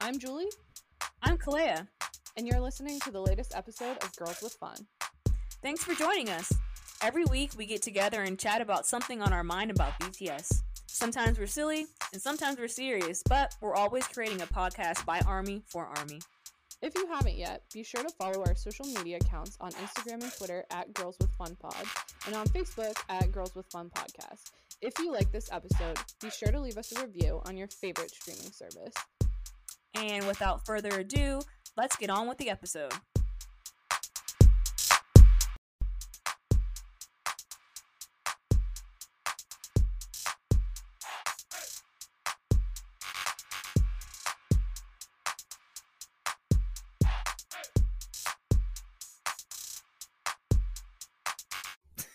I'm Julie, I'm Kalea. and you're listening to the latest episode of Girls with Fun. Thanks for joining us. Every week we get together and chat about something on our mind about BTS. Sometimes we're silly and sometimes we're serious, but we're always creating a podcast by Army for Army. If you haven't yet, be sure to follow our social media accounts on Instagram and Twitter at Girls with Fun Pod and on Facebook at Girls with Fun Podcast. If you like this episode, be sure to leave us a review on your favorite streaming service. And without further ado, let's get on with the episode.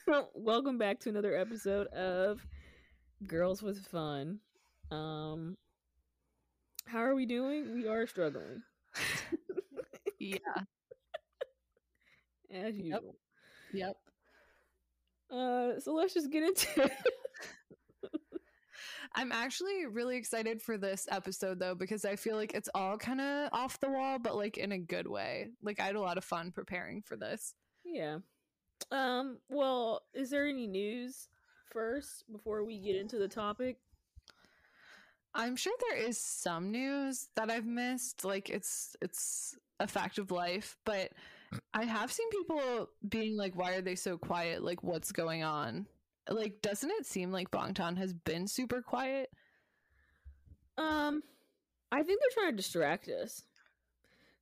Welcome back to another episode of Girls with Fun. Um how are we doing? We are struggling. Yeah. As usual. Yep. Uh so let's just get into it. I'm actually really excited for this episode though because I feel like it's all kind of off the wall, but like in a good way. Like I had a lot of fun preparing for this. yeah. Um well, is there any news first before we get into the topic? I'm sure there is some news that I've missed. Like it's it's a fact of life, but I have seen people being like, "Why are they so quiet? Like, what's going on?" Like, doesn't it seem like Bangtan has been super quiet? Um I think they're trying to distract us.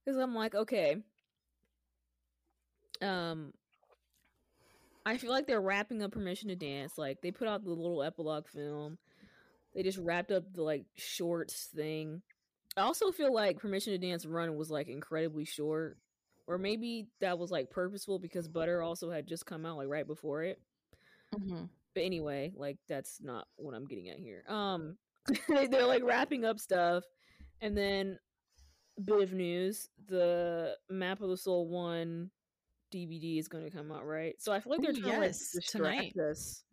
Cuz I'm like, okay. Um I feel like they're wrapping up Permission to Dance. Like they put out the little epilogue film. They just wrapped up the like shorts thing. I also feel like Permission to Dance run was like incredibly short. Or maybe that was like purposeful because Butter also had just come out like right before it. Mm-hmm. But anyway, like that's not what I'm getting at here. Um they're like wrapping up stuff and then bit of news, the Map of the Soul 1 DVD is going to come out, right? So I feel like they're trying yes, to like, distract tonight. us.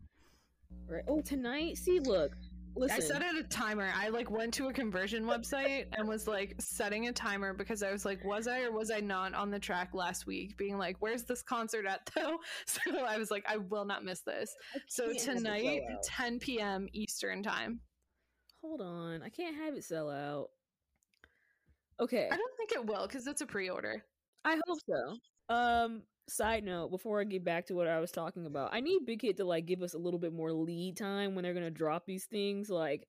Right. Oh, tonight? See, look. Listen. I set it a timer. I like went to a conversion website and was like setting a timer because I was like, was I or was I not on the track last week? Being like, where's this concert at though? So I was like, I will not miss this. So can't have it tonight, 10 p.m. Eastern time. Hold on. I can't have it sell out. Okay. I don't think it will because it's a pre-order. I hope so. Um, side note, before I get back to what I was talking about, I need Big Hit to like give us a little bit more lead time when they're gonna drop these things. Like,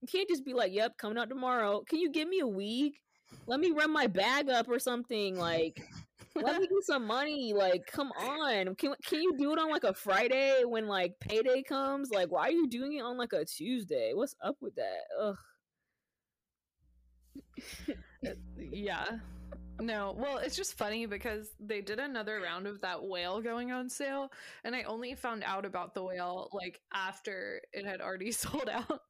you can't just be like, "Yep, coming out tomorrow." Can you give me a week? Let me run my bag up or something. Like, let me get some money. Like, come on. Can can you do it on like a Friday when like payday comes? Like, why are you doing it on like a Tuesday? What's up with that? Ugh. Yeah. No, well, it's just funny because they did another round of that whale going on sale, and I only found out about the whale like after it had already sold out.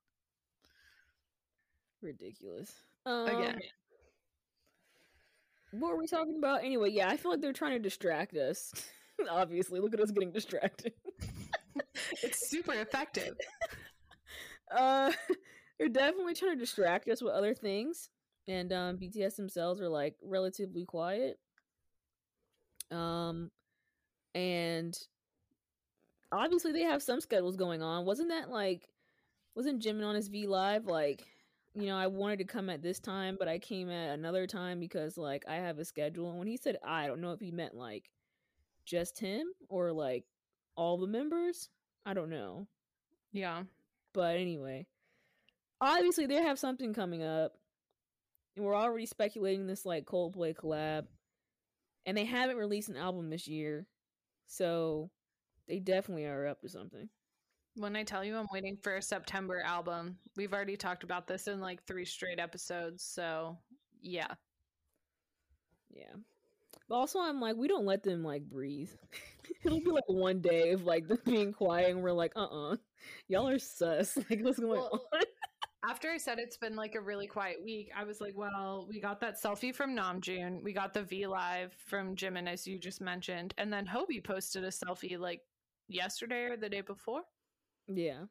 Ridiculous. Um, again. what were we talking about? Anyway yeah i feel like they're trying to distract us. Obviously look at us getting distracted. It's super effective. uh they're definitely trying to distract us with other things and um bts themselves are like relatively quiet. Um and obviously they have some schedules going on. Wasn't that like wasn't jimin on his v live like you know i wanted to come at this time but i came at another time because like i have a schedule and when he said i don't know if he meant like just him or like all the members i don't know. Yeah. but anyway, obviously they have something coming up, and we're already speculating this like Coldplay collab, and they haven't released an album this year, so they definitely are up to something. When I tell you I'm waiting for a September album, we've already talked about this in like three straight episodes. So, yeah. Yeah, but also I'm like, we don't let them like breathe. It'll be like one day of like them being quiet, and we're like, uh, uh-uh. uh, y'all are sus. Like, what's going Well, on? After I said it's been like a really quiet week, I was like, well, we got that selfie from Namjoon. We got the V Live from Jimin, as you just mentioned. And then Hobie posted a selfie like yesterday or the day before. Yeah.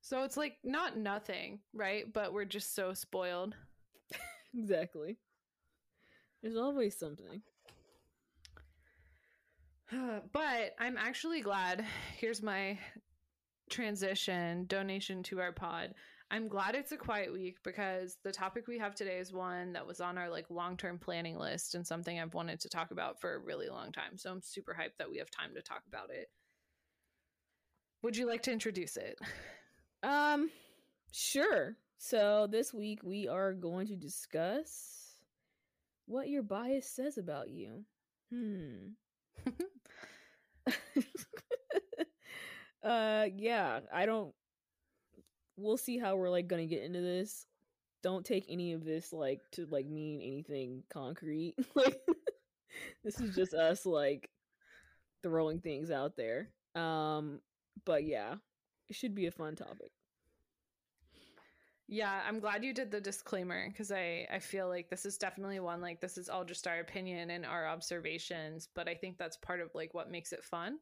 So it's like not nothing, right? But we're just so spoiled. exactly. There's always something. but I'm actually glad. Here's my transition donation to our pod. I'm glad it's a quiet week because the topic we have today is one that was on our like long-term planning list and something I've wanted to talk about for a really long time. So I'm super hyped that we have time to talk about it. Would you like to introduce it? Um sure. So this week we are going to discuss what your bias says about you. Hmm. uh yeah, I don't we'll see how we're like gonna get into this. Don't take any of this like to like mean anything concrete. like this is just us like throwing things out there. Um but yeah, it should be a fun topic. Yeah, I'm glad you did the disclaimer because I I feel like this is definitely one like this is all just our opinion and our observations, but I think that's part of like what makes it fun.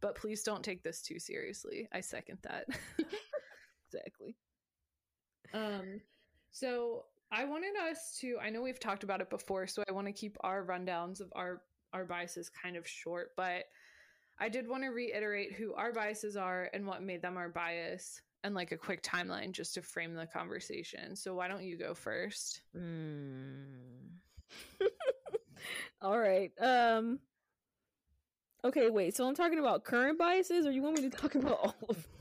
But please don't take this too seriously. I second that. exactly. Um so I wanted us to I know we've talked about it before, so I want to keep our rundowns of our our biases kind of short, but I did want to reiterate who our biases are and what made them our bias and like a quick timeline just to frame the conversation. So why don't you go first? Mm. All right. Um Okay, wait. So I'm talking about current biases or you want me to talk about all of them?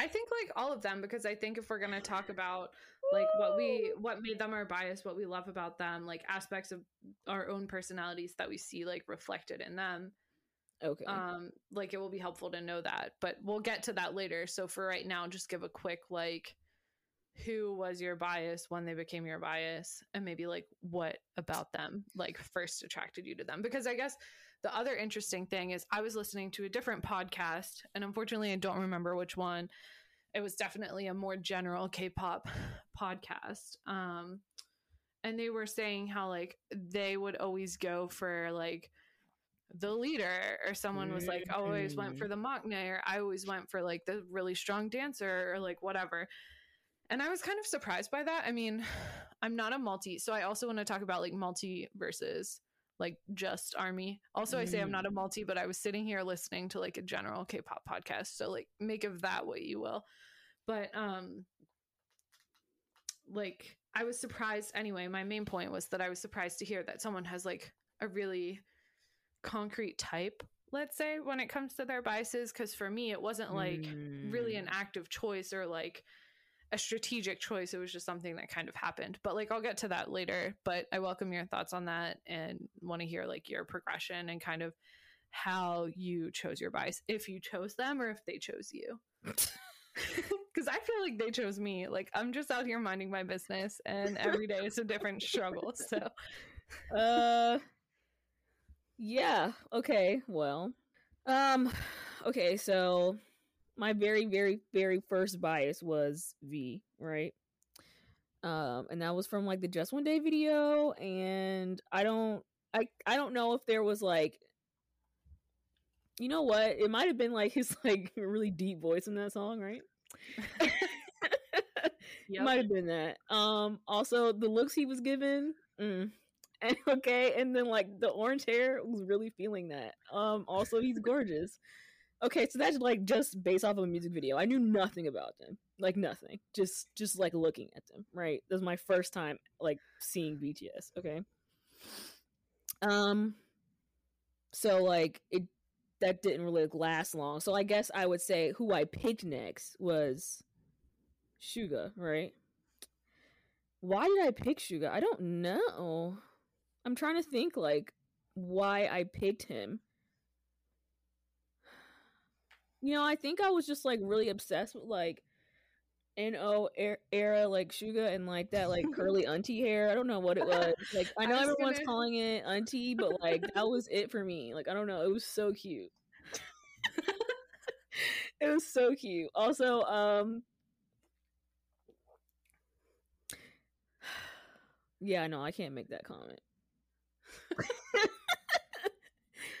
I think like all of them because I think if we're going to talk about like what we what made them our bias, what we love about them, like aspects of our own personalities that we see like reflected in them, Okay. um like it will be helpful to know that but we'll get to that later. So for right now just give a quick like who was your bias when they became your bias and maybe like what about them like first attracted you to them? Because i guess the other interesting thing is i was listening to a different podcast and unfortunately i don't remember which one it was definitely a more general k-pop podcast um and they were saying how like they would always go for like the leader or someone was like I always went for the maknae or I always went for like the really strong dancer or like whatever. And I was kind of surprised by that. I mean, I'm not a multi, so I also want to talk about like multi versus like just army. Also, I say I'm not a multi, but I was sitting here listening to like a general K-pop podcast, so like make of that what you will. But um like I was surprised anyway, my main point was that I was surprised to hear that someone has like a really concrete type let's say when it comes to their biases because for me it wasn't like really an Mm. active choice or like a strategic choice it was just something that kind of happened but like i'll get to that later but i welcome your thoughts on that and want to hear like your progression and kind of how you chose your bias if you chose them or if they chose you because i feel like they chose me like i'm just out here minding my business and every day is a different struggle so Uh Yeah, okay. Well, um okay, so my very very very first bias was V, right? Um and that was from like the Just One Day video and I don't I I don't know if there was like you know what? It might have been like his like really deep voice in that song, right? Yep. Might have been that. Um, also the looks he was given. Mm. And, okay, and then like the orange hair was really feeling that. Um, also he's gorgeous. Okay, so that's like just based off of a music video. I knew nothing about them, like nothing. Just just like looking at them. Right, this was my first time like seeing BTS. Okay. Um. So like it that didn't really last long. So I guess I would say who I picked next was Suga, right? Why did I pick Suga? I don't know. I'm trying to think like why I picked him. You know, I think I was just like really obsessed with like NO er- era like Suga and like that like curly auntie hair. I don't know what it was. Like I I know was everyone's gonna- calling it auntie, but like that was it for me. Like I don't know, it was so cute. it was so cute. Also, um Yeah, no, I can't make that comment.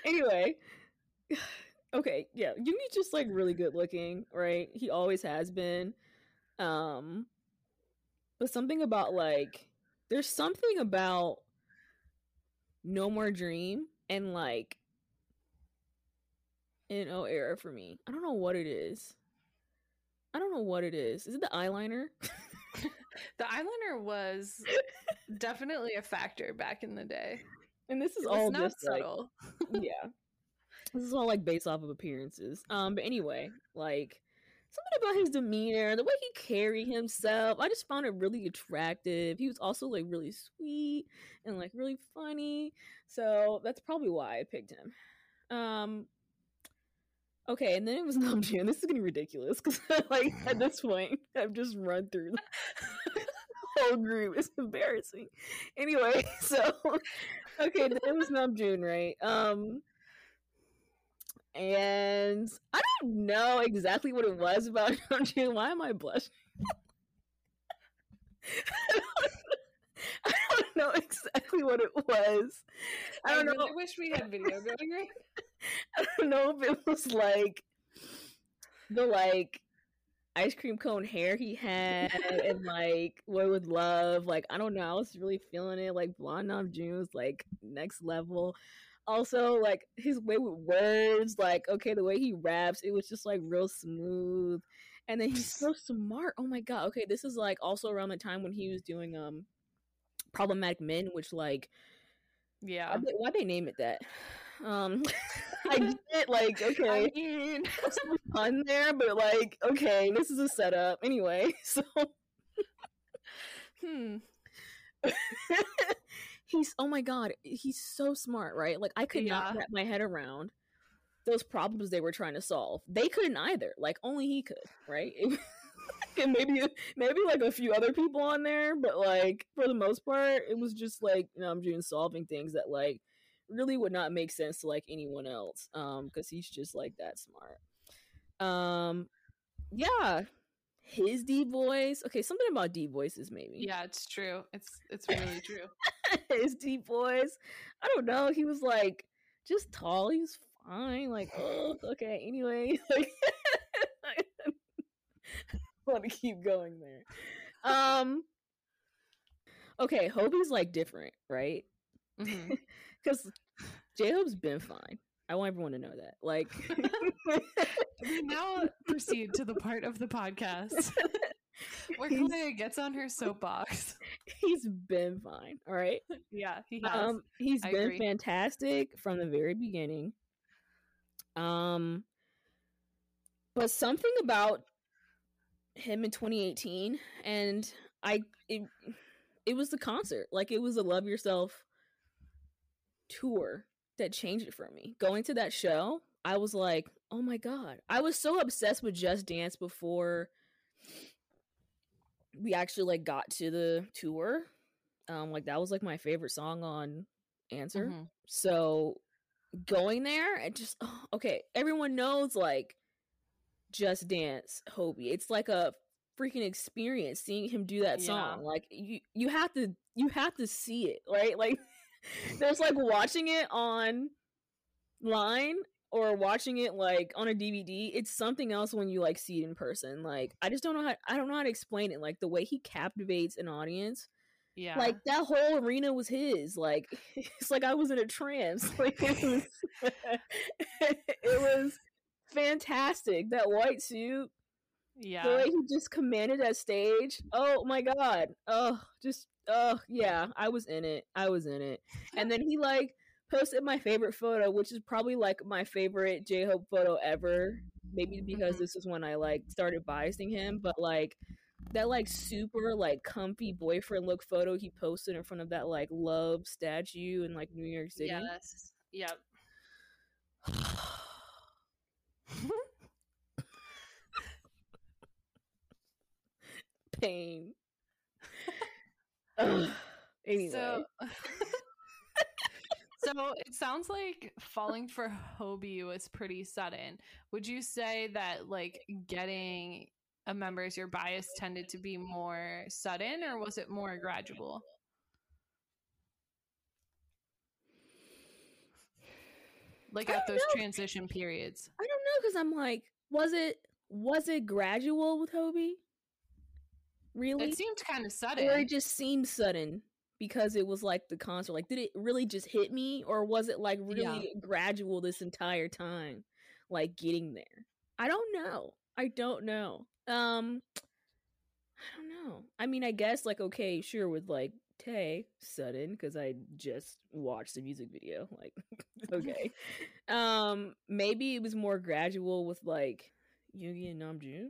anyway, okay, yeah, Yoongi's just like really good looking, right? He always has been. Um but something about like there's something about No More Dream and like NO era for me. I don't know what it is. I don't know what it is. Is it the eyeliner? the eyeliner was definitely a factor back in the day. And this is all not just like subtle. yeah. This is all like based off of appearances. Um, but anyway, like something about his demeanor, the way he carried himself, I just found it really attractive. He was also like really sweet and like really funny. So that's probably why I picked him. Um Okay, and then it was Namjoon. This is getting ridiculous because, like, at this point, I've just run through the whole group. It's embarrassing. Anyway, so okay, then it was Namjoon, right? Um, and I don't know exactly what it was about Namjoon. Why am I blushing? I don't know exactly what it was. I don't know. really wish we had video going right. I don't know if it was like the like ice cream cone hair he had and like Boy with Love. Like I don't know, I was really feeling it. Like Blonde Namjoon was like next level. Also, like his way with words, like okay, the way he raps, it was just like real smooth. And then he's so smart. Oh my god. Okay, this is like also around the time when he was doing um problematic men, which like Yeah. why they, why they name it that? Um, I get like okay, I mean, fun there, but like okay, this is a setup anyway. So hmm. He's oh my god, he's so smart, right? Like I could not wrap my head around those problems they were trying to solve. They couldn't either. Like only he could, right? and maybe maybe like a few other people on there, but like for the most part, it was just like you know, I'm doing solving things that like really would not make sense to like anyone else. Um, because he's just like that smart. Um, yeah, his deep voice. Okay, something about deep voices maybe. Yeah, it's true. It's it's really true. his deep voice. I don't know. He was like just tall. He was fine. Like, oh, okay. Anyway, like, I want to keep going there. Um. Okay, Hobie's like different, right? Because J Hope's been fine. I want everyone to know that. Like, We now proceed to the part of the podcast where He's- Claire gets on her soapbox. he's been fine. All right. Yeah, he has. Um, he's I been agree. fantastic from the very beginning. Um, but something about him in 2018, and I it it was the concert, like it was a Love Yourself tour that changed it for me. Going to that show, I was like, oh my god, I was so obsessed with Just Dance before we actually like got to the tour. Um, like that was like my favorite song on Answer. Mhm. So going there and just oh, okay, everyone knows like Just Dance Hobie. It's like a freaking experience seeing him do that Yeah. song. Like you you have to you have to see it, right? Like there's like watching it on line or watching it like on a DVD, it's something else when you like see it in person. Like I just don't know how I don't know how to explain it. Like the way he captivates an audience Yeah. like that whole arena was his like it's like i was in a trance like it was it was fantastic that white suit Yeah. the way he just commanded that stage oh my god oh just oh yeah i was in it i was in it and then he like posted my favorite photo which is probably like my favorite j-hope photo ever maybe because Mhm. this is when i like started biasing him but like that like super like comfy boyfriend look photo he posted in front of that like love statue in like New York City. Yes. Yep. Pain. Anyway, So, so it sounds like falling for Hobie was pretty sudden. Would you say that like getting a member as your bias tended to be more sudden, or was it more gradual? Like at those know. transition periods. I don't know because I'm like, was it was it gradual with Hobie? Really? It seemed kind of sudden. or it just seemed sudden. because it was like the concert. Like, did it really just hit me, or was it like really Yeah. gradual this entire time, like getting there? I don't know. I don't know. Um, I don't know. I mean, I guess like okay, sure, with like Tae sudden because I just watched the music video. Like, okay, um, maybe it was more gradual with like Yoongi and Namjoon.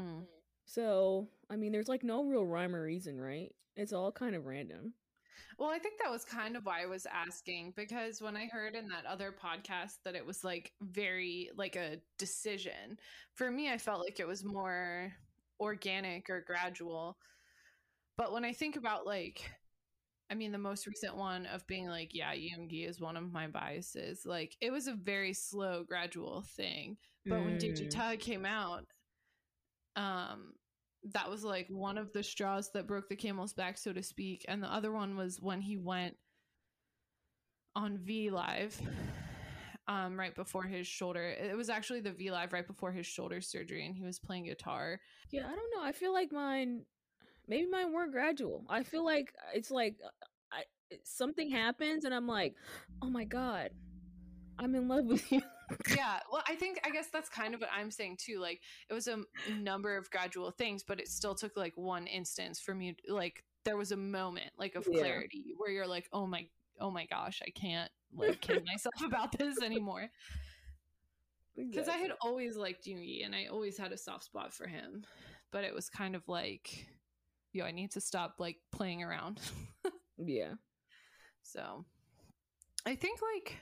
Mm. So, I mean, there's like no real rhyme or reason, right? It's all kind of random. Well, I think that was kind of why I was asking because when I heard in that other podcast that it was like very like a decision, for me, I felt like it was more organic or gradual. But when I think about like, I mean, the most recent one of being like, yeah, Yoongi is one of my biases, like it was a very slow, gradual thing. But when Mm. Daechwita came out, um, that was like one of the straws that broke the camel's back, so to speak. And the other one was when he went on V Live, um, right before his shoulder. It was actually the V Live right before his shoulder surgery, and he was playing guitar. Yeah, I don't know. I feel like mine, maybe mine weren't gradual. I feel like it's like uh, I something happens and I'm like, oh my god, I'm in love with you. Yeah well i think i guess that's kind of what i'm saying too like it was a number of gradual things but it still took like one instance for me like there was a moment like of Yeah. clarity where you're like oh my oh my gosh i can't like kid myself about this anymore because i had always liked Yoongi and i always had a soft spot for him but it was kind of like yo i need to stop like playing around yeah. so I think like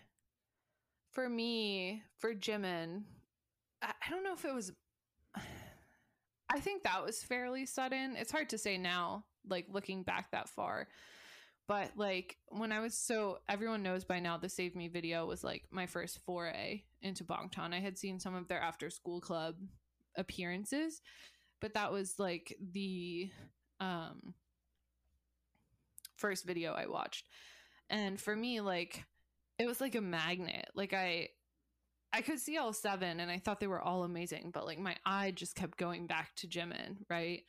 for me, for Jimin, I, I don't know if it was I think that was fairly sudden. It's hard to say now, like looking back that far. But like when I was so everyone knows by now the Save Me video was like my first foray into Bangtan. I had seen some of their after school club appearances, but that was like the um first video I watched. And for me, like it was like a magnet. Like I I could see all seven and I thought they were all amazing, but like my eye just kept going back to Jimin, right?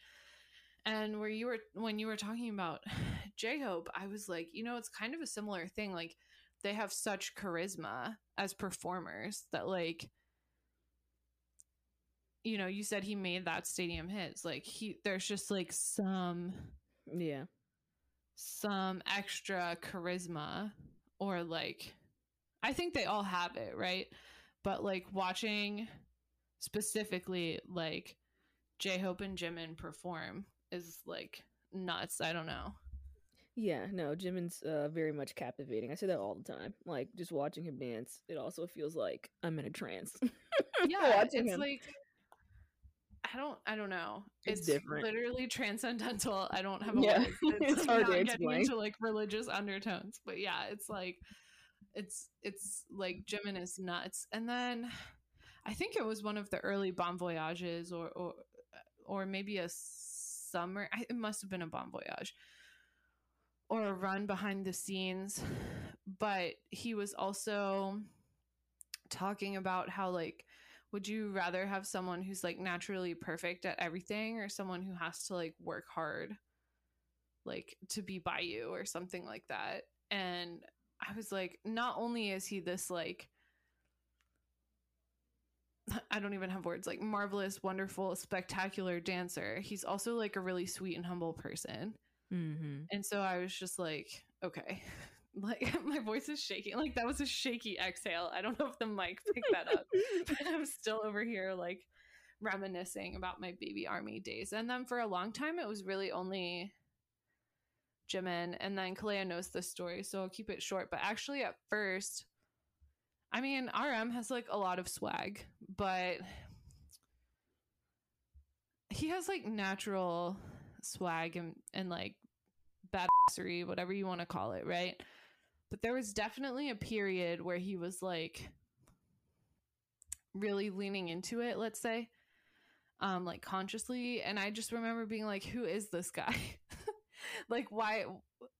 And where you were when you were talking about J Hope, I was like, you know, it's kind of a similar thing. Like they have such charisma as performers that like you know, you said he made that stadium hits. Like he there's just like some Yeah. some extra charisma or like I think they all have it, right? But like watching specifically like J Hope and Jimin perform is like nuts. I don't know. Yeah, no, Jimin's uh, very much captivating. I say that all the time. Like just watching him dance, it also feels like I'm in a trance. Yeah, it's him. like I don't I don't know. It's It's, different. literally transcendental. I don't have a Yeah, word. it's like, hard to explain. into like religious undertones. But yeah, it's like it's it's like Jimin is nuts. And then I think it was one of the early Bon Voyages or or or maybe a summer I- it must have been a Bon Voyage or a run behind the scenes. But he was also talking about how like would you rather have someone who's like naturally perfect at everything or someone who has to like work hard like to be by you or something like that and i was like not only is he this like i don't even have words like marvelous wonderful spectacular dancer he's also like a really sweet and humble person mm-hmm. and so I was just like, okay. Like my voice is shaking. Like that was a shaky exhale. I don't know if the mic picked that up. but I'm still over here like reminiscing about my baby army days. And then for a long time it was really only Jimin and then Kalea knows the story, so I'll keep it short. But actually at first I mean RM has like a lot of swag, but he has like natural swag and, and like badassery, whatever you want to call it, right? But there was definitely a period where he was like really leaning into it, let's say, um, like consciously. And I just remember being like, who is this guy? like, why?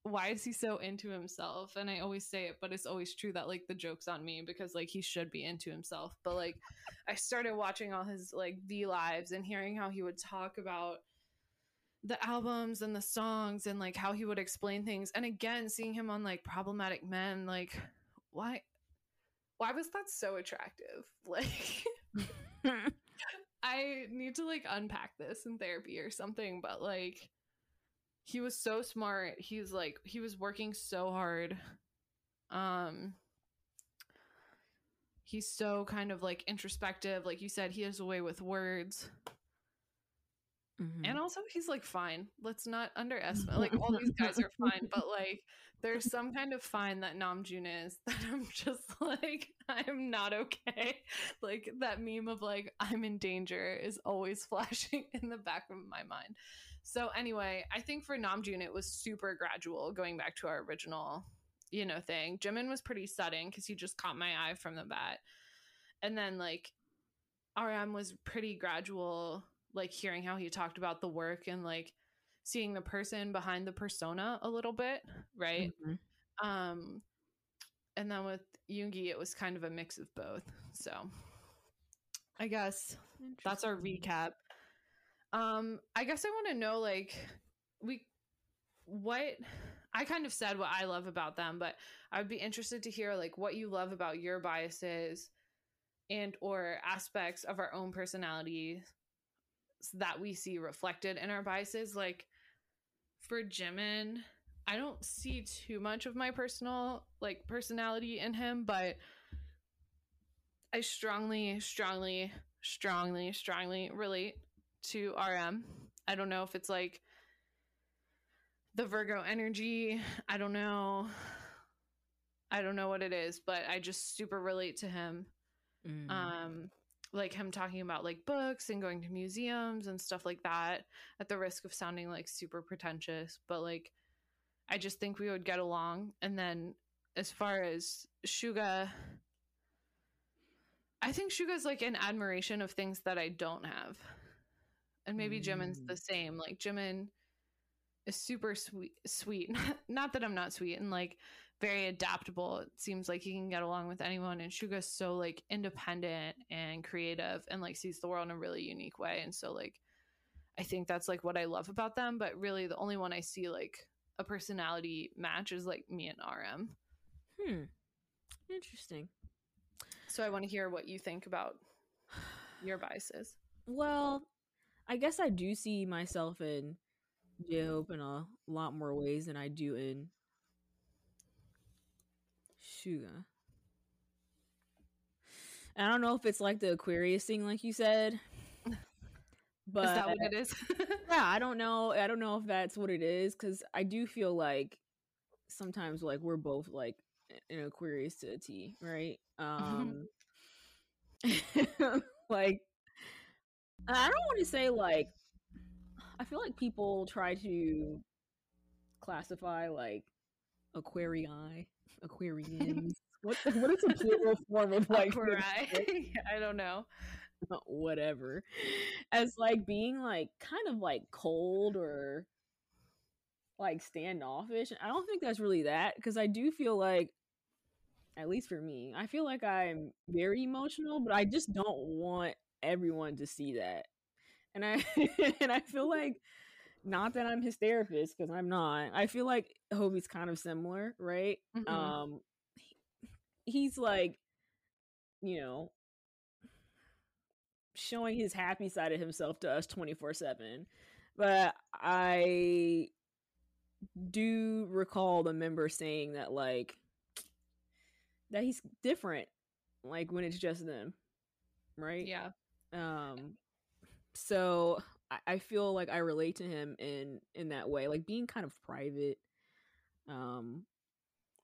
Why is he so into himself? And I always say it, but it's always true that like the joke's on me because like he should be into himself. But like I started watching all his like V lives and hearing how he would talk about the albums and the songs and like how he would explain things. And again seeing him on like problematic men like why why was that so attractive? Like i need to like unpack this in therapy or something but like he was so smart. He's like he was working so hard. Um he's so kind of like introspective. Like you said he has a way with words Mhm. and also he's like fine. Let's not underestimate like all these guys are fine but like there's some kind of fine that namjoon is that i'm just like i'm not okay. Like that meme of like i'm in danger is always flashing in the back of my mind. So anyway i think for namjoon it was super gradual going back to our original you know thing. Jimin was pretty sudden because he just caught my eye from the bat. And then like rm was pretty gradual like hearing how he talked about the work and like seeing the person behind the persona a little bit right? Mhm. um and then with Yoongi it was kind of a mix of both so. I guess that's our recap. Um i guess i want to know like we what i kind of said what i love about them but i would be interested to hear like what you love about your biases and or aspects of our own personalities that we see reflected in our biases like for jimin i don't see too much of my personal like personality in him but i strongly strongly strongly strongly relate to rm i don't know if it's like the virgo energy. I don't know. I don't know what it is but i just super relate to him. Mm. um like him talking about like books and going to museums and stuff like that at the risk of sounding like super pretentious but like i just think we would get along. And then as far as Suga i think Suga's like an admiration of things that i don't have. And maybe jimin's Mm. the same. Like jimin is super sweet sweet. Not that i'm not sweet. And like very adaptable. It seems like he can get along with anyone. And Suga's so like independent and creative and like sees the world in a really unique way. And so like I think that's like what I love about them. But really the only one I see like a personality match is like me and RM. Hmm. Interesting. So I want to hear what you think about your biases. Well, I guess I do see myself in J Hope in a lot more ways than I do in I don't know if it's like the Aquarius thing, like you said, but is that what it is? yeah, I don't know. I don't know if that's what it is because I do feel like sometimes like we're both like an Aquarius to a T, right? Um, like I don't want to say like I feel like people try to classify like Aquarii, Aquarians. what what is a plural form of like Aquari. I don't know. Uh, whatever as like being like kind of like cold or like standoffish i don't think that's really that because i do feel like at least for me i feel like i'm very emotional but i just don't want everyone to see that and i and i feel like not that i'm his therapist because i'm not i feel like hobie's kind of similar right Mhm. um he- he's like you know showing his happy side of himself to us 24/7 but i do recall the member saying that like that he's different like when it's just them right yeah. um so I, I feel like i relate to him in in that way like being kind of private um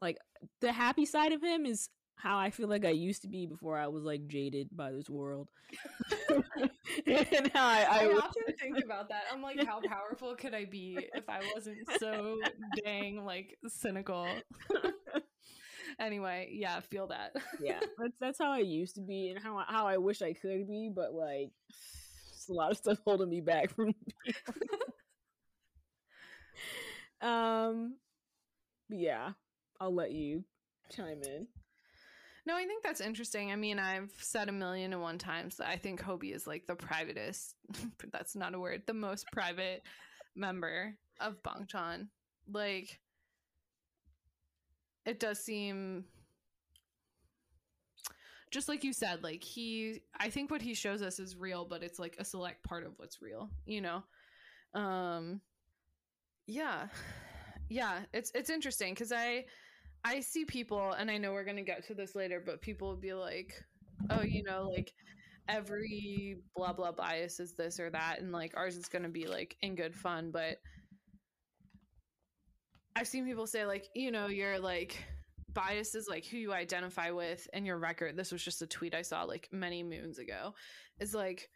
like the happy side of him is how i feel like i used to be before i was like jaded by this world and how i, I, I, was- often think about that. I'm like, how powerful could I be if I wasn't so dang like cynical? anyway, yeah, feel that. yeah that's that's how i used to be and how how i wish i could be but like it's a lot of stuff holding me back from um but yeah i'll let you chime in No, I think that's interesting. I mean, I've said a million and one times that I think Hobie is like the privatest. that's not a word. The most private member of Bangtan. Like it does seem just like you said, like he I think what he shows us is real, but it's like a select part of what's real, you know? Um yeah. Yeah, it's it's interesting cuz I I see people and I know we're going to get to this later, but people will be like, "Oh, you know, like every blah blah bias is this or that and like ours is going to be like in good fun but i've seen people say like you know you're like bias is like who you identify with and your record this was just a tweet i saw like many moons ago is like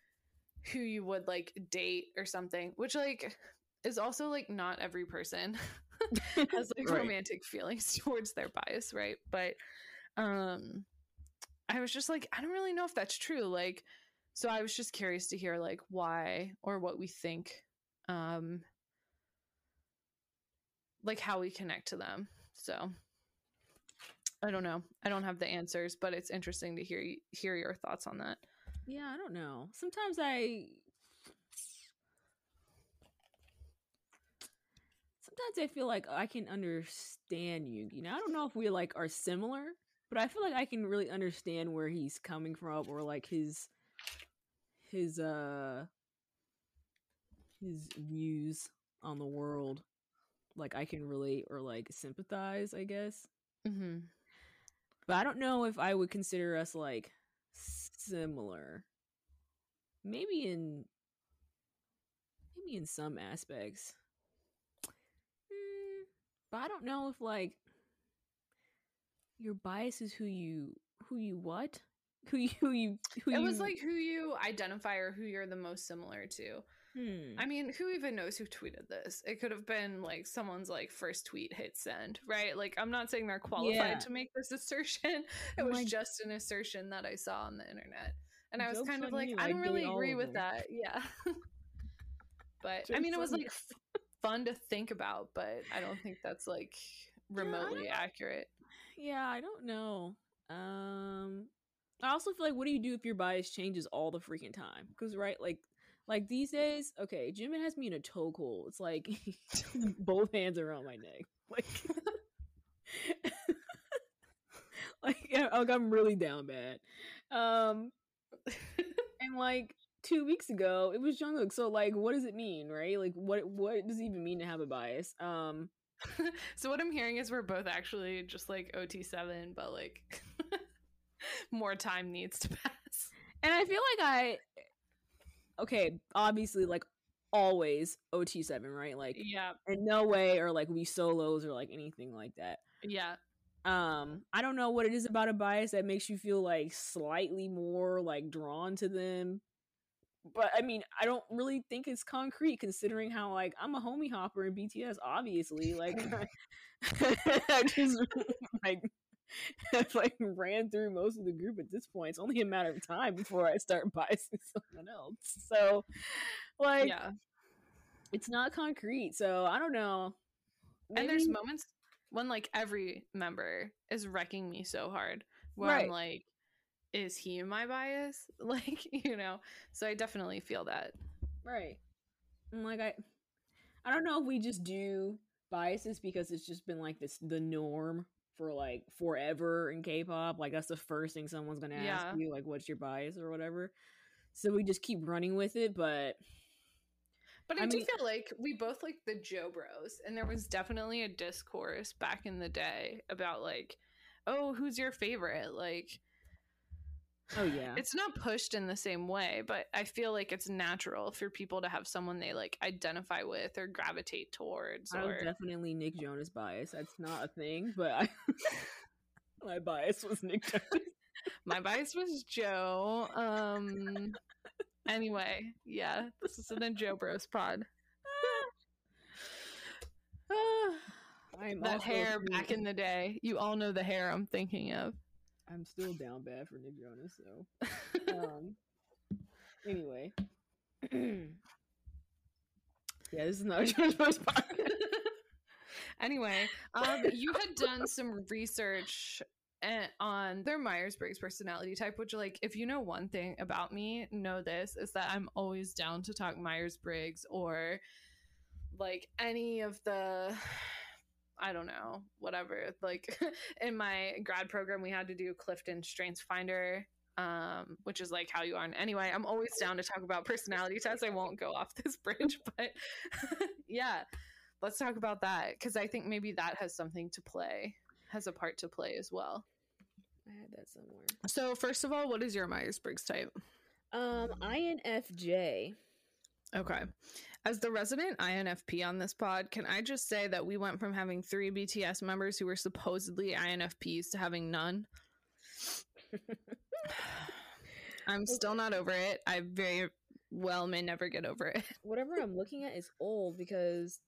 who you would like date or something which like is also like not every person has like right. romantic feelings towards their bias right but um I was just like, I don't really know if that's true. Like, so I was just curious to hear like why or what we think, um, like how we connect to them. So I don't know. I don't have the answers, but it's interesting to hear hear your thoughts on that. Yeah, I don't know. Sometimes I sometimes I feel like I can understand you. You know, I don't know if we like are similar, but I feel like I can really understand where he's coming from or like his his uh his views on the world. Like I can relate or like sympathize, I guess. Mm-hmm. But I don't know if I would consider us like similar. Maybe in maybe in some aspects. Mm, but I don't know if like your bias is who you who you what who you who you who it you... was like who you identify or who you're the most similar to hmm. i mean who even knows who tweeted this? It could have been like someone's like first tweet hit send right? Like i'm not saying they're qualified yeah. to make this assertion. It was like, just an assertion that i saw on the internet. And i was kind of like i don't really agree with that. Yeah. But i mean it was like f- fun to think about but i don't think that's like remotely yeah, accurate. Yeah, I don't know. Um, I also feel like, what do you do if your bias changes all the freaking time? Because right, like, like these days, okay, Jimin has me in a chokehold. It's like both hands around my neck, like, like, like I'm really down bad. Um, and like two weeks ago, it was Jungkook. So like, what does it mean, right? Like, what what does it even mean to have a bias? Um, so what I'm hearing is we're both actually just like OT7, but like more time needs to pass. And I feel like I okay, obviously like always OT7, right? Like yeah. In no way or like we solos or like anything like that. Yeah. Um, I don't know what it is about a bias that makes you feel like slightly more like drawn to them but I mean, I don't really think it's concrete considering how like I'm a homie hopper in BTS, obviously. Like I just like I've like ran through most of the group at this point. It's only a matter of time before I start biasing someone else. So like yeah. it's not concrete. So I don't know. Maybe... And there's moments when like every member is wrecking me so hard where right. I'm like is he my bias? Like, you know, so I definitely feel that. Right. And like I I don't know if we just do biases because it's just been like this the norm for like forever in K-pop. Like that's the first thing someone's gonna ask yeah. you, like, what's your bias or whatever. So we just keep running with it, but but I, I do mean, feel like we both like the Jo Bros, and there was definitely a discourse back in the day about like, oh, who's your favorite? Like, Oh yeah. It's not pushed in the same way, but I feel like it's natural for people to have someone they like identify with or gravitate towards. I or... definitely Nick Jonas bias. That's not a thing, but I my bias was Nick Jonas. my bias was Joe. Um anyway, yeah, this is the Jo Bros pod. I'm that hair back in the day. You all know the hair I'm thinking of. I'm still down bad for Nick Jonas, so um anyway. yeah, this is not Jonas podcast. anyway, um you had done some research eh, on their Myers-Briggs personality type, which like if you know one thing about me, know this is that I'm always down to talk Myers-Briggs or like any of the I don't know, whatever. Like in my grad program, we had to do Clifton Strengths Finder, um, which is like how you are. And Anyway, I'm always down to talk about personality tests. I won't go off this bridge, but yeah, let's talk about that because I think maybe that has something to play, has a part to play as well. I had that somewhere. So, first of all, what is your Myers Briggs type? Um, INFJ. Okay. As the resident INFP on this pod, can I just say that we went from having three BTS members who were supposedly INFPs to having none? I'm still not over it. I very well may never get over it. Whatever I'm looking at is old because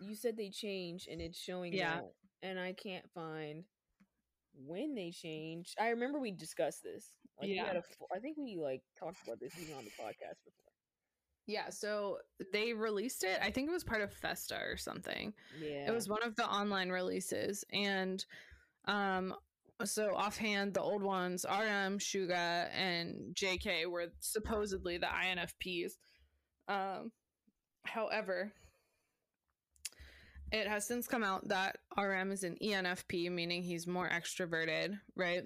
you said they changed and it's showing Yeah. that, and I can't find when they changed. I remember we discussed this. Like we Yeah. had a I think we like talked about this even on the podcast before. Yeah, so they released it. I think it was part of Festa or something. Yeah. It was one of the online releases. And um so offhand, the old ones, RM, Suga, and JK were supposedly the INFPs. Um however, it has since come out that RM is an ENFP, meaning he's more extroverted, right?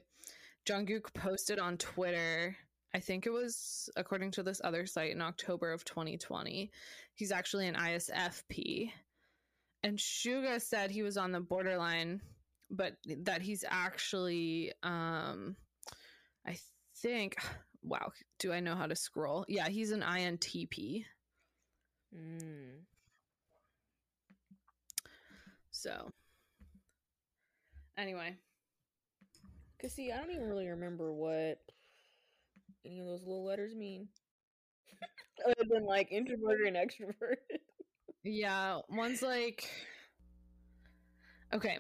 Jungkook posted on Twitter, I think it was according to this other site in October of 2020. He's actually an ISFP. And Suga said he was on the borderline, but that he's actually um I think wow, do I know how to scroll? Yeah, he's an INTP. Mm. So anyway, Cause see, I don't even really remember what any of those little letters mean. Other than like introvert and extrovert. Yeah, one's like Okay,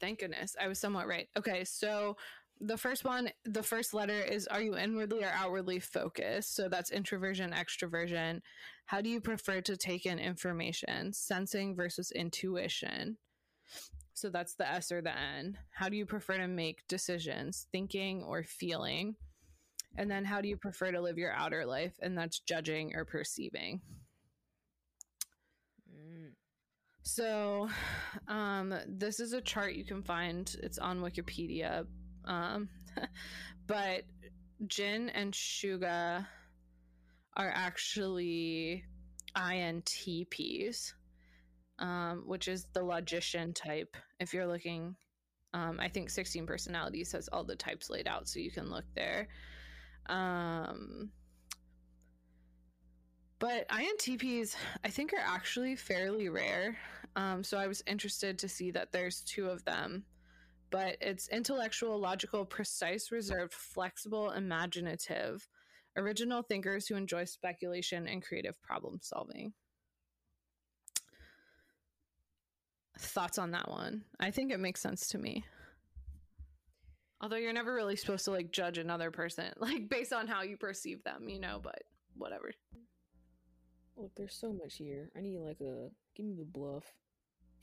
thank goodness. I was somewhat right. Okay, so the first one, the first letter is are you inwardly or outwardly focused? So that's introversion, extroversion. How do you prefer to take in information? Sensing versus intuition. So that's the S or the N. How do you prefer to make decisions? Thinking or feeling? And then how do you prefer to live your outer life? And that's judging or perceiving. Mm. So, um, this is a chart you can find. It's on Wikipedia. Um, but Jin and Suga are actually INTPs, um, which is the logician type. If you're looking, um, I think 16 personalities has all the types laid out, so you can look there. Um, but INTPs, I think, are actually fairly rare. Um, so I was interested to see that there's two of them. But it's intellectual, logical, precise, reserved, flexible, imaginative, original thinkers who enjoy speculation and creative problem solving. Thoughts on that one? I think it makes sense to me. Although you're never really supposed to like judge another person, like based on how you perceive them, you know, but whatever. Look, there's so much here. I need like a give me the bluff.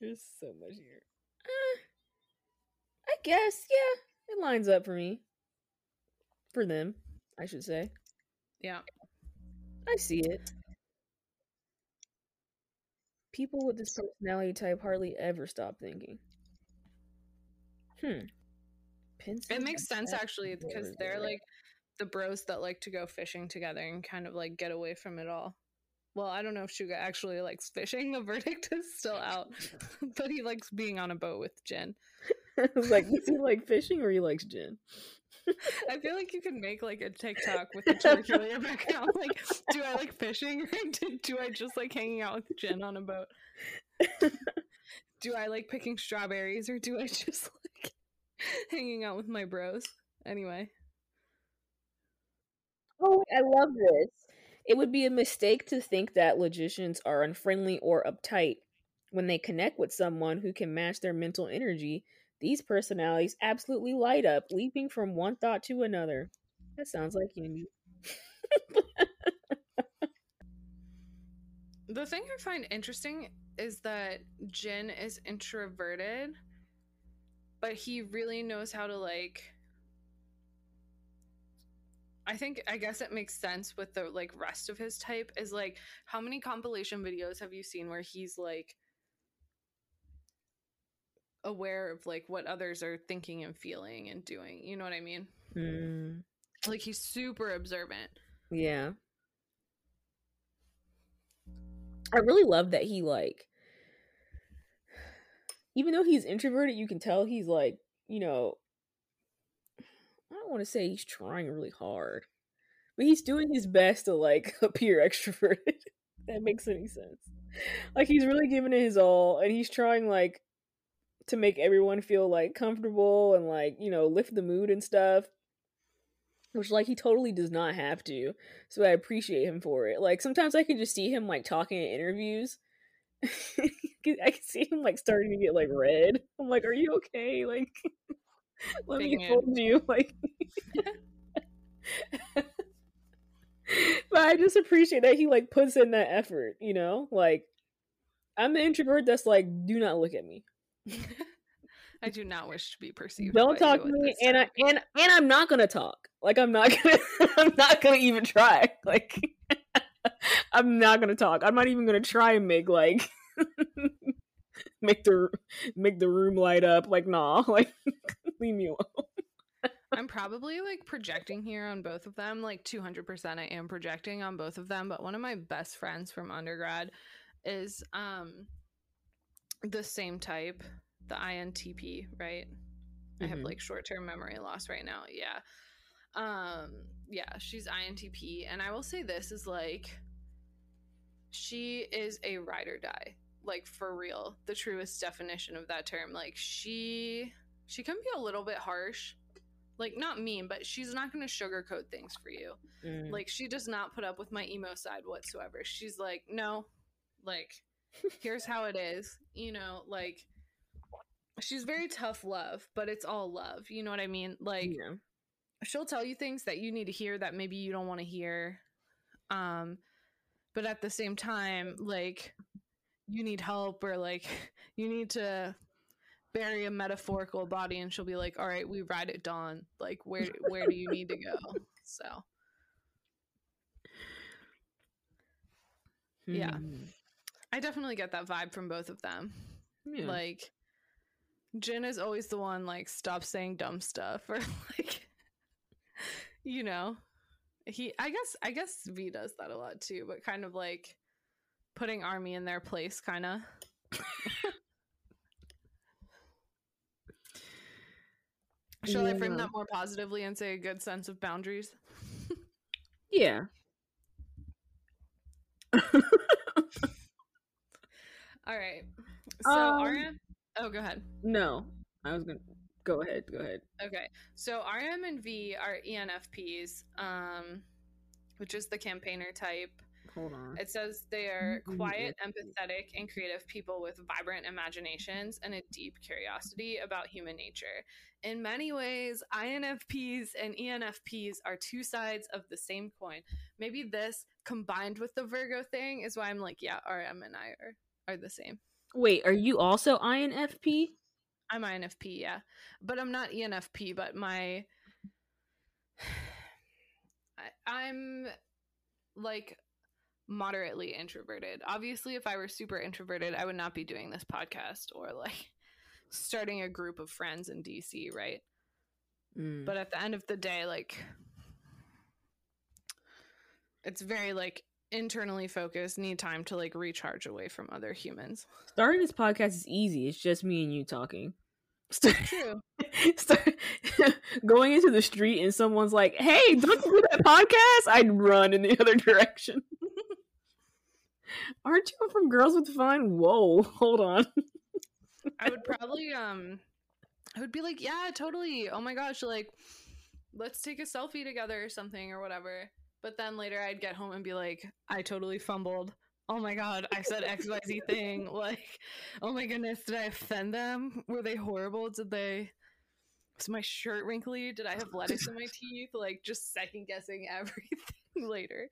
there's so much here. Uh, I guess, yeah, it lines up for me. For them, I should say. Yeah. I see it. People with this personality type hardly ever stop thinking. Hmm. Pensive It makes sense actually because they're yeah. like the bros that like to go fishing together and kind of like get away from it all. Well, I don't know if Suga actually likes fishing. The verdict is still out, but he likes being on a boat with Jin. I was like, does he like fishing or he likes gin? I feel like you can make like a TikTok with a turkey in your background. Like, do I like fishing or do, do I just like hanging out with Jin on a boat? do I like picking strawberries or do I just like hanging out with my bros? Anyway. Oh, I love this. It would be a mistake to think that logicians are unfriendly or uptight. When they connect with someone who can match their mental energy, these personalities absolutely light up, leaping from one thought to another. That sounds like you. The thing I find interesting is that Jin is introverted, but he really knows how to like I think I guess it makes sense with the like rest of his type is like how many compilation videos have you seen where he's like aware of like what others are thinking and feeling and doing. You know what I mean? Mm, Like he's super observant. yeah. I really love that he like even though he's introverted, you can tell he's like, you know, I don't want to say he's trying really hard, but he's doing his best to like appear extroverted. that makes any sense. Like he's really giving it his all and he's trying like to make everyone feel like comfortable and like, you know, lift the mood and stuff. Which like he totally does not have to. So I appreciate him for it. Like sometimes I can just see him like talking in interviews. I can see him like starting to get like red. I'm like, are you okay? Like let me hold you. Like But I just appreciate that he like puts in that effort, you know? Like I'm the introvert that's like, do not look at me. I do not wish to be perceived. Don't talk to me and I and and I'm not gonna talk. Like I'm not gonna I'm not gonna even try. Like I'm not gonna talk. I'm not even gonna try and make like make the make the room light up. Like nah, like leave me alone. I'm probably like projecting here on both of them. Like 200% I am projecting on both of them, but one of my best friends from undergrad is um the same type, the INTP, right? I have Mhm. like short-term memory loss right now. Yeah. Um yeah, she's INTP and I will say this is like she is a ride or die. Like for real, the truest definition of that term. Like she she can be a little bit harsh like not mean but she's not going to sugarcoat things for you Mm. like she does not put up with my emo side whatsoever she's like no like here's how it is you know like she's very tough love but it's all love you know what i mean like yeah. she'll tell you things that you need to hear that maybe you don't want to hear um but at the same time like you need help or like you need to bury a metaphorical body and she'll be like all right we ride at dawn like where where do you need to go so yeah. Mhm. i definitely get that vibe from both of them Yeah. like Jin is always the one like stop saying dumb stuff or like you know he I guess I guess V does that a lot too but kind of like putting army in their place kind of Shall I frame that more positively and say a good sense of boundaries? yeah. All right. So Um, RM Oh, go ahead. No. I was gonna go ahead, go ahead. Okay. So RM and V are ENFPs, um, which is the campaigner type. Hold on. It says they are Mhm. quiet, empathetic, and creative people with vibrant imaginations and a deep curiosity about human nature. In many ways, INFPs and ENFPs are two sides of the same coin. Maybe this combined with the Virgo thing is why I'm like, yeah, RM and I are, are the same. Wait, are you also INFP? I'm INFP, yeah. But I'm not ENFP, but my I, I'm like moderately introverted. Obviously, if I were super introverted, I would not be doing this podcast or like starting a group of friends in DC, right? Mm. But at the end of the day, like it's very like internally focused, need time to like recharge away from other humans. Starting this podcast is easy. It's just me and you talking. Start, True. start going into the street and someone's like, "Hey, don't you do that podcast?" I'd run in the other direction. Aren't you from Girls with Fun? Whoa, hold on. I would probably um I would be like, yeah, totally. Oh my gosh, like let's take a selfie together or something or whatever. But then later I'd get home and be like, I totally fumbled. Oh my god, I said XYZ thing. Like, oh my goodness, did I offend them? Were they horrible? Did they was my shirt wrinkly? Did I have lettuce in my teeth? Like just second guessing everything later.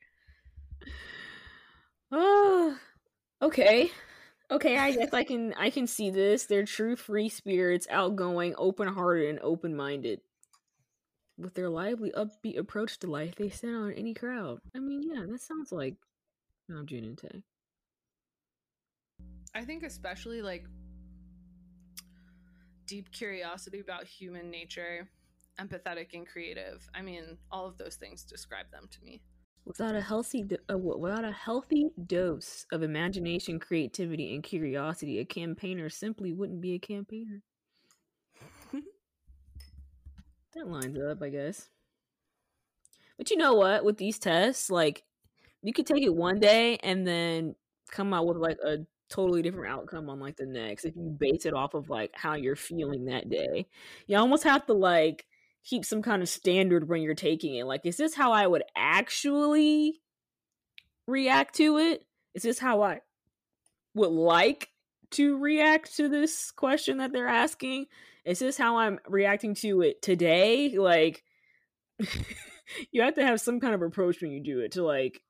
Oh, okay. Okay, I guess I can I can see this. They're true free spirits, outgoing, open-hearted, and open-minded. With their lively, upbeat approach to life, they stand out in any crowd. I mean, yeah, that sounds like Namjoon and Tae. I think especially like deep curiosity about human nature, empathetic and creative. I mean, all of those things describe them to me. Without a healthy, do- uh, without a healthy dose of imagination, creativity, and curiosity, a campaigner simply wouldn't be a campaigner. That lines up, I guess. But you know what? With these tests, like you could take it one day and then come out with like a totally different outcome on like the next if you base it off of like how you're feeling that day. You almost have to like keep some kind of standard when you're taking it. Like, is this how I would actually react to it? Is this how I would like to react to this question that they're asking? Is this how I'm reacting to it today? Like, you have to have some kind of approach when you do it to like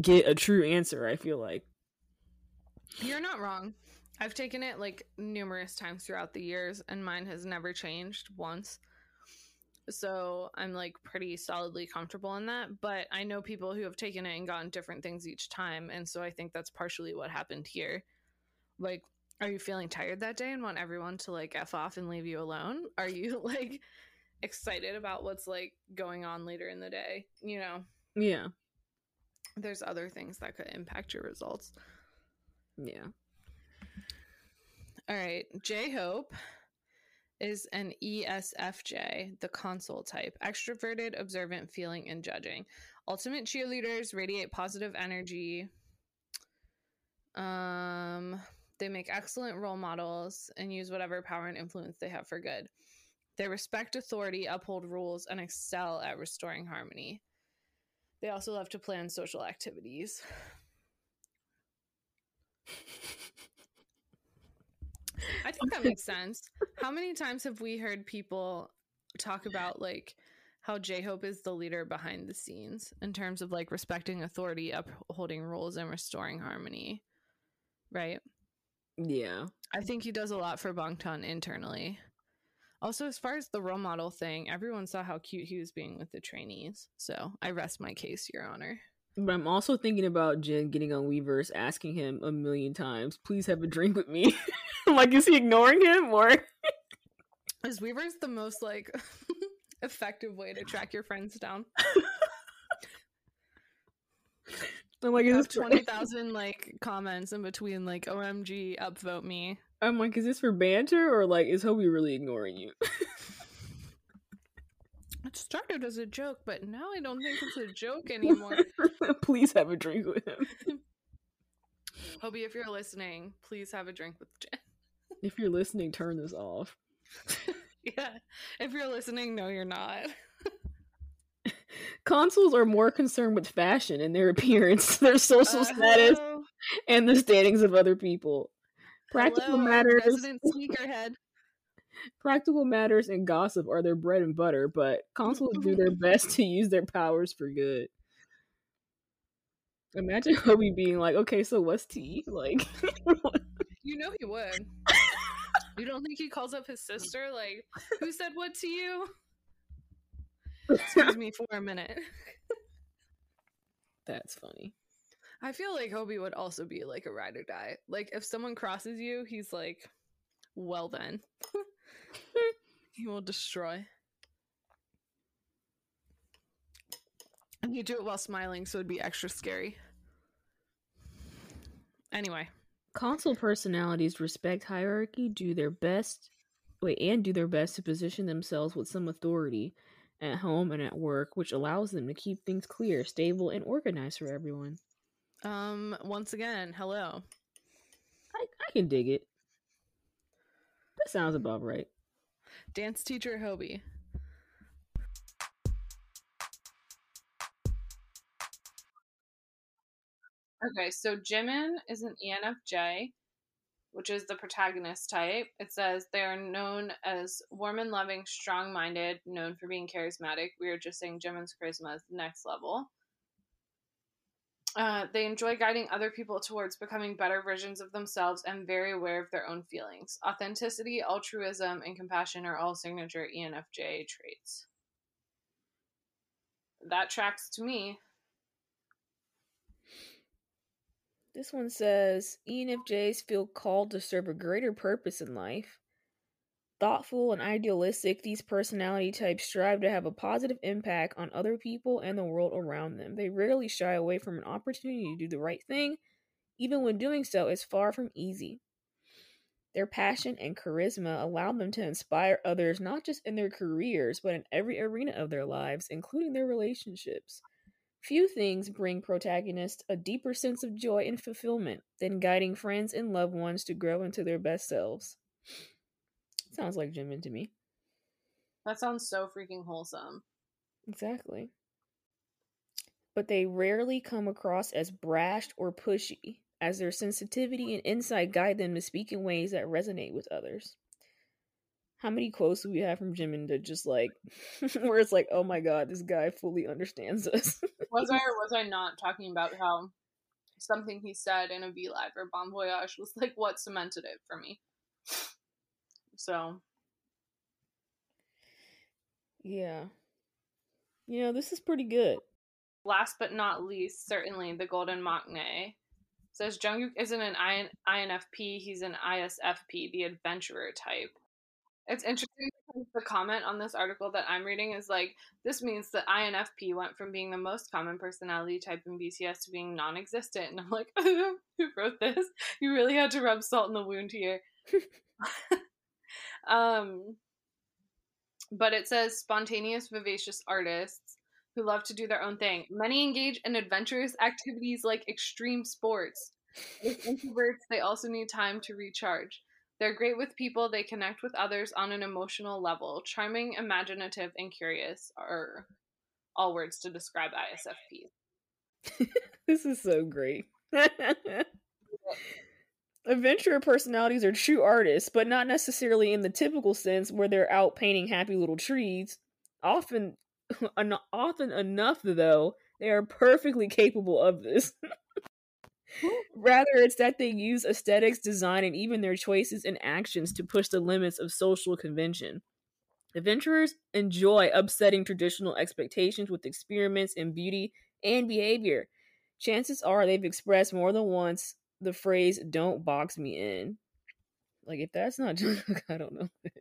get a true answer, I feel like. You're not wrong. I've taken it like numerous times throughout the years, and mine has never changed once. So I'm like pretty solidly comfortable in that. But I know people who have taken it and gotten different things each time. And so I think that's partially what happened here. Like, are you feeling tired that day and want everyone to like F off and leave you alone? Are you like excited about what's like going on later in the day? You know? Yeah. There's other things that could impact your results. Yeah. All right. J Hope is an ESFJ, the consul type, extroverted, observant, feeling, and judging. Ultimate cheerleaders radiate positive energy. Um, they make excellent role models and use whatever power and influence they have for good. They respect authority, uphold rules, and excel at restoring harmony. They also love to plan social activities. I think that makes sense. How many times have we heard people talk about like how J Hope is the leader behind the scenes in terms of like respecting authority, upholding rules, and restoring harmony? Right? Yeah. I think he does a lot for Bangtan internally. Also, as far as the role model thing, everyone saw how cute he was being with the trainees. So I rest my case, Your Honor. But I'm also thinking about Jin getting on Weverse, asking him a million times, please have a drink with me. Like, is he ignoring him or Is Weverse the most like effective way to track your friends down? I'm like, is this twenty thousand like comments in between like OMG, upvote me. I'm like, is this for banter or like is Hobi really ignoring you? It started as a joke, but now I don't think it's a joke anymore. please have a drink with him. Hobi, if you're listening, please have a drink with Jin. If you're listening, turn this off. yeah. If you're listening, no, you're not. Consuls are more concerned with fashion and their appearance, their social Uh, status, hello? and the standings of other people. Practical Hello, matters, sneakerhead. practical matters, and gossip are their bread and butter. But consuls do their best to use their powers for good. Imagine Hobi being like, "Okay, so what's tea?" Like, You know he would. you don't think he calls up his sister like, "Who said what to you?" Excuse me for a minute. that's funny. I feel like Hobi would also be like a ride or die. Like if someone crosses you, he's like, "Well then." he will destroy. And you do it while smiling, so it'd be extra scary. Anyway, Consul personalities respect hierarchy, do their best, wait, and do their best to position themselves with some authority at home and at work, which allows them to keep things clear, stable, and organized for everyone. um, once again, hello. I, I can dig it. That sounds about right. Dance teacher Hobi. Okay, so Jimin is an ENFJ, which is the protagonist type. It says they are known as warm and loving, strong minded, known for being charismatic. We are just saying Jimin's charisma is the next level. Uh, they enjoy guiding other people towards becoming better versions of themselves and very aware of their own feelings. Authenticity, altruism, and compassion are all signature ENFJ traits. That tracks to me. This one says ENFJs feel called to serve a greater purpose in life. Thoughtful and idealistic, these personality types strive to have a positive impact on other people and the world around them. They rarely shy away from an opportunity to do the right thing, even when doing so is far from easy. Their passion and charisma allow them to inspire others not just in their careers, but in every arena of their lives, including their relationships. Few things bring protagonists a deeper sense of joy and fulfillment than guiding friends and loved ones to grow into their best selves. Sounds like Jimin to me. That sounds so freaking wholesome. Exactly. But they rarely come across as brash or pushy, as their sensitivity and insight guide them to speak in ways that resonate with others how many quotes do we have from Jimin that just like where it's like, oh my god, this guy fully understands us. was I or was I not talking about how something he said in a V Live or Bon Voyage was like what cemented it for me? So Yeah. You know, this is pretty good. Last but not least, certainly the Golden Maknae says Jungkook isn't an INFP, he's an ISFP, the adventurer type. It's interesting because the comment on this article that I'm reading is like, this means that INFP went from being the most common personality type in BTS to being non existent. And I'm like, who wrote this? You really had to rub salt in the wound here. um, but it says spontaneous, vivacious artists who love to do their own thing. Many engage in adventurous activities like extreme sports. With introverts, they also need time to recharge. They're great with people, they connect with others on an emotional level. Charming, imaginative, and curious are all words to describe ISFP. this is so great. Adventurer personalities are true artists, but not necessarily in the typical sense where they're out painting happy little trees. Often, often enough though, they are perfectly capable of this. Rather, it's that they use aesthetics, design, and even their choices and actions to push the limits of social convention. Adventurers enjoy upsetting traditional expectations with experiments in beauty and behavior. Chances are they've expressed more than once the phrase, don't box me in. Like, if that's not Jungkook, I don't know this.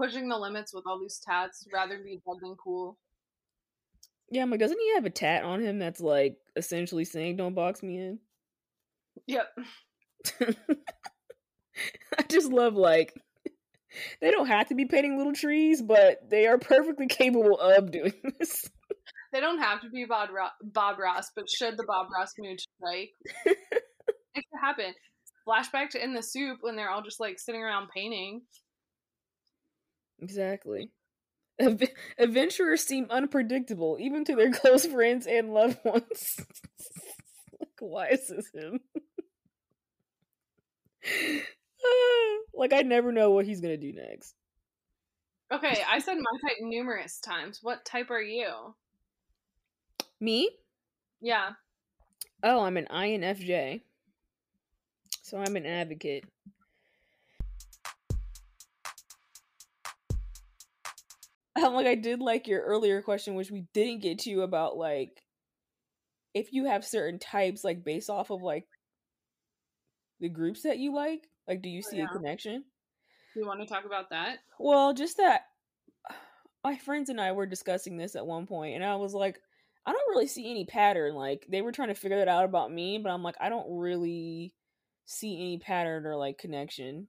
Pushing the limits with all these tats, rather be dead than cool. Yeah, I'm like, doesn't he have a tat on him that's like essentially saying, don't box me in? Yep. I just love like they don't have to be painting little trees, but they are perfectly capable of doing this. They don't have to be Bob, Ro- Bob Ross, but should the Bob Ross mood strike, it could happen. Flashback to in the SOOP when they're all just like sitting around painting. Exactly. Adventurers seem unpredictable, even to their close friends and loved ones. why is this him? like I never know what he's gonna do next. Okay, I said my type numerous times. What type are you? Me? Yeah. Oh, I'm an INFJ. So I'm an advocate. like I did like your earlier question, which we didn't get to about like if you have certain types like based off of like the groups that you like? Like do you oh, see yeah. a connection? Do you want to talk about that? Well just that my friends and i were discussing this at one point and i was like i don't really see any pattern like they were trying to figure that out about me but i'm like i don't really see any pattern or like connection.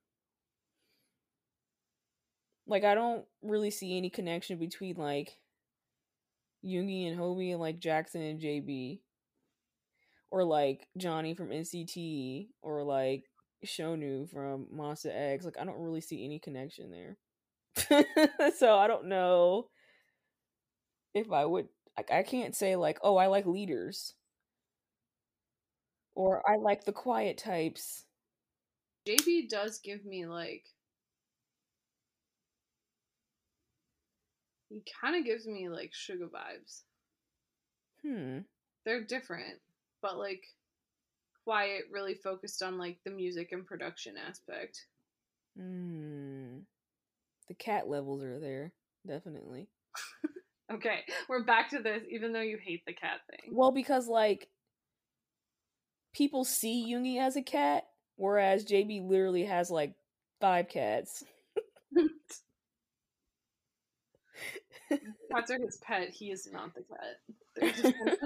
Like i don't really see any connection between like Yoongi and Hobi and like Jackson and JB or like Johnny from NCT or like Shownu from Monsta X. Like I don't really see any connection there. so I don't know if I would like I can't say like, oh, I like leaders. Or I like the quiet types. JB does give me like he kind of gives me like Suga vibes. Hmm. They're different but like quiet really focused on like the music and production aspect. Mm. The cat levels are there, definitely. Okay, we're back to this, even though you hate the cat thing. Well, because like people see Yoongi as a cat, whereas JB literally has like five cats. Cats are his pet. He is not the cat.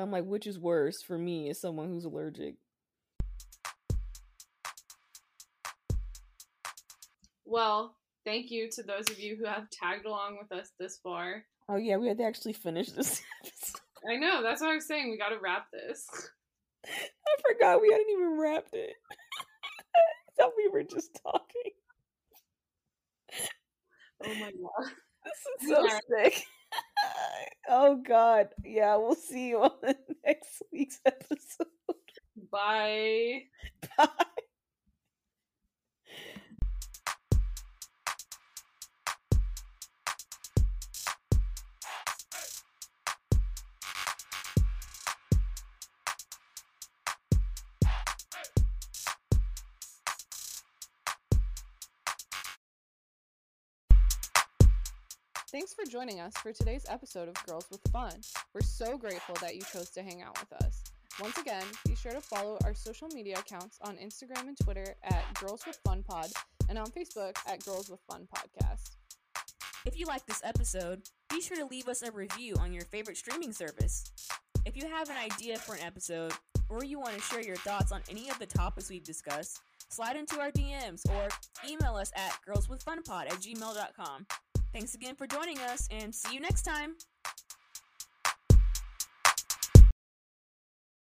They're just different. But I'm like, which is worse for me as someone who's allergic? well, thank you to those of you who have tagged along with us this far. Oh yeah, we had to actually finish this. I know, that's what I was saying. We got to wrap this. I forgot we hadn't even wrapped it. I thought we were just talking. Oh my god. This is so Yeah. sick. Oh god. Yeah, we'll see you on the next week's episode. Bye. Bye. Thanks for joining us for today's episode of Girls with Fun. We're so grateful that you chose to hang out with us. Once again, be sure to follow our social media accounts on Instagram and Twitter at Girls with Fun Pod and on Facebook at Girls with Fun Podcast. If you like this episode, be sure to leave us a review on your favorite streaming service. If you have an idea for an episode, or you want to share your thoughts on any of the topics we've discussed, slide into our DMs or email us at girlswithfunpod at gmail.com. Thanks again for joining us, and see you next time!